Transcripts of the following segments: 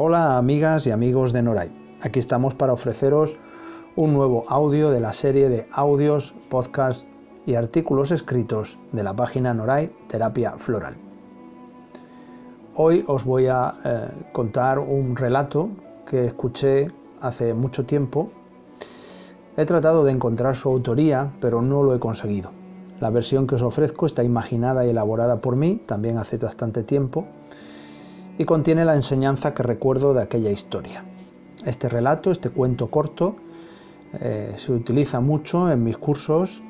Hola amigas y amigos de Noray. Aquí estamos para ofreceros un nuevo audio de la serie de audios, podcasts y artículos escritos de la página Noray Terapia Floral. Hoy os voy a eh, contar un relato que escuché hace mucho tiempo. He tratado de encontrar su autoría, pero no lo he conseguido. La versión que os ofrezco está imaginada y elaborada por mí, también hace bastante tiempo, y contiene la enseñanza que recuerdo de aquella historia. Este relato, este cuento corto, eh, se utiliza mucho en mis cursos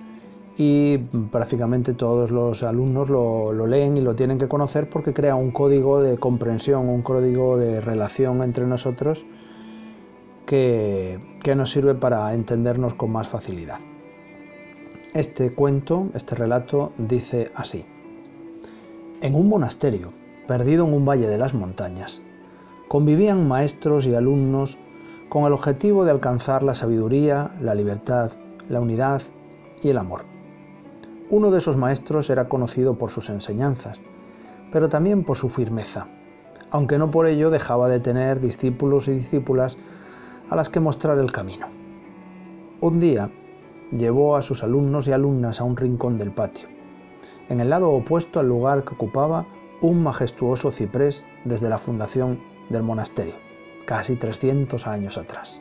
y prácticamente todos los alumnos lo, leen y lo tienen que conocer porque crea un código de comprensión, un código de relación entre nosotros que, que nos sirve para entendernos con más facilidad. Este cuento, este relato dice así. En un monasterio, perdido en un valle de las montañas, convivían maestros y alumnos con el objetivo de alcanzar la sabiduría, la libertad, la unidad y el amor. Uno de esos maestros era conocido por sus enseñanzas, pero también por su firmeza, aunque no por ello dejaba de tener discípulos y discípulas a las que mostrar el camino. Un día llevó a sus alumnos y alumnas a un rincón del patio. En el lado opuesto al lugar que ocupaba un majestuoso ciprés desde la fundación del monasterio, casi 300 años atrás.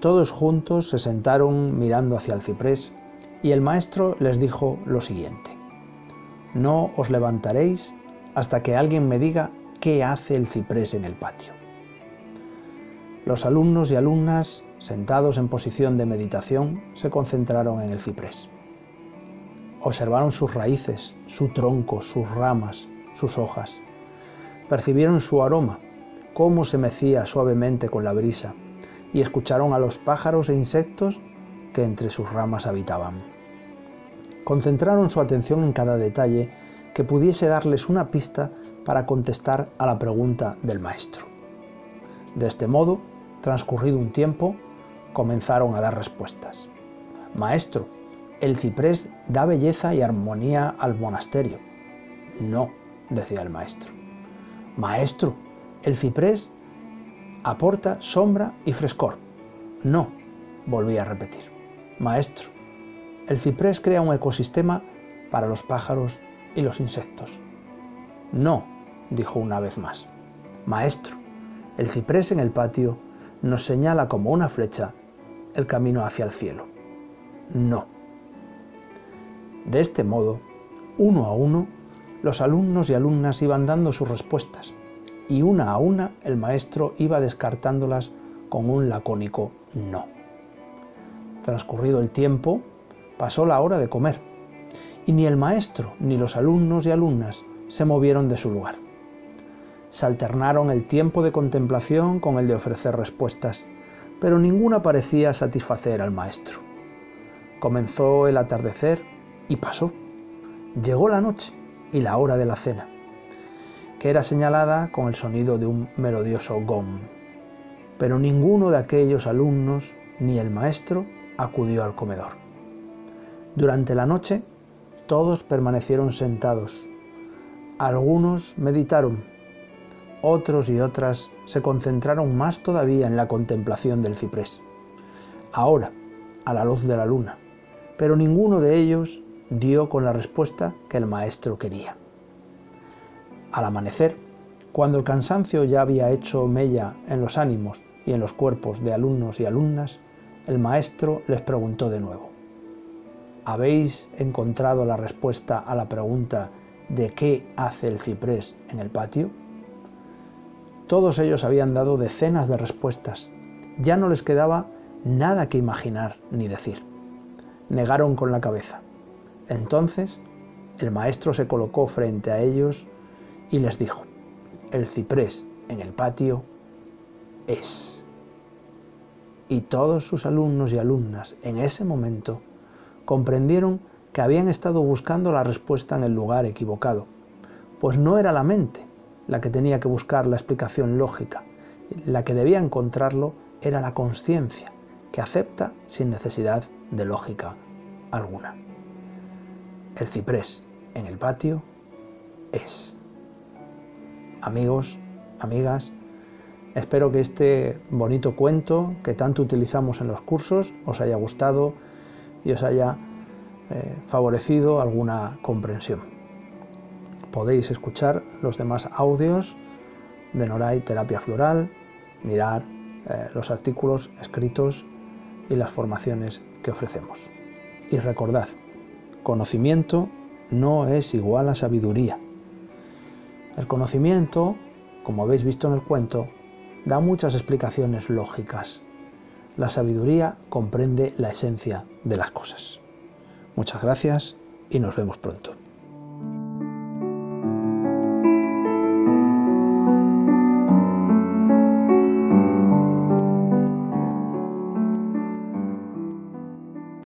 Todos juntos se sentaron mirando hacia el ciprés y el maestro les dijo lo siguiente. No os levantaréis hasta que alguien me diga qué hace el ciprés en el patio. Los alumnos y alumnas, sentados en posición de meditación, se concentraron en el ciprés. Observaron sus raíces, su tronco, sus ramas, sus hojas. Percibieron su aroma, cómo se mecía suavemente con la brisa, y escucharon a los pájaros e insectos que entre sus ramas habitaban. Concentraron su atención en cada detalle que pudiese darles una pista para contestar a la pregunta del maestro. De este modo, transcurrido un tiempo, comenzaron a dar respuestas. Maestro, el ciprés da belleza y armonía al monasterio. No, decía el maestro. Maestro, el ciprés aporta sombra y frescor. No, volví a repetir. Maestro, el ciprés crea un ecosistema para los pájaros y los insectos. No, dijo una vez más. Maestro, el ciprés en el patio nos señala como una flecha el camino hacia el cielo. No. De este modo, uno a uno, los alumnos y alumnas iban dando sus respuestas y una a una el maestro iba descartándolas con un lacónico no. Transcurrido el tiempo, pasó la hora de comer y ni el maestro ni los alumnos y alumnas se movieron de su lugar. Se alternaron el tiempo de contemplación con el de ofrecer respuestas, pero ninguna parecía satisfacer al maestro. Comenzó el atardecer y pasó. Llegó la noche y la hora de la cena, que era señalada con el sonido de un melodioso gong. Pero ninguno de aquellos alumnos ni el maestro acudió al comedor. Durante la noche todos permanecieron sentados. Algunos meditaron, otros y otras se concentraron más todavía en la contemplación del ciprés. Ahora, a la luz de la luna, pero ninguno de ellos dio con la respuesta que el maestro quería. Al amanecer, cuando el cansancio ya había hecho mella en los ánimos y en los cuerpos de alumnos y alumnas, el maestro les preguntó de nuevo, ¿habéis encontrado la respuesta a la pregunta de qué hace el ciprés en el patio? Todos ellos habían dado decenas de respuestas, ya no les quedaba nada que imaginar ni decir. Negaron con la cabeza. Entonces el maestro se colocó frente a ellos y les dijo, el ciprés en el patio es. Y todos sus alumnos y alumnas en ese momento comprendieron que habían estado buscando la respuesta en el lugar equivocado, pues no era la mente la que tenía que buscar la explicación lógica, la que debía encontrarlo era la conciencia, que acepta sin necesidad de lógica alguna. El ciprés en el patio es. Amigos, amigas, Espero que este bonito cuento que tanto utilizamos en los cursos os haya gustado y os haya eh, favorecido alguna comprensión. Podéis escuchar los demás audios de Noray Terapia Floral, mirar eh, los artículos escritos y las formaciones que ofrecemos. Y recordad, conocimiento no es igual a sabiduría. El conocimiento, como habéis visto en el cuento, da muchas explicaciones lógicas. La sabiduría comprende la esencia de las cosas. Muchas gracias y nos vemos pronto.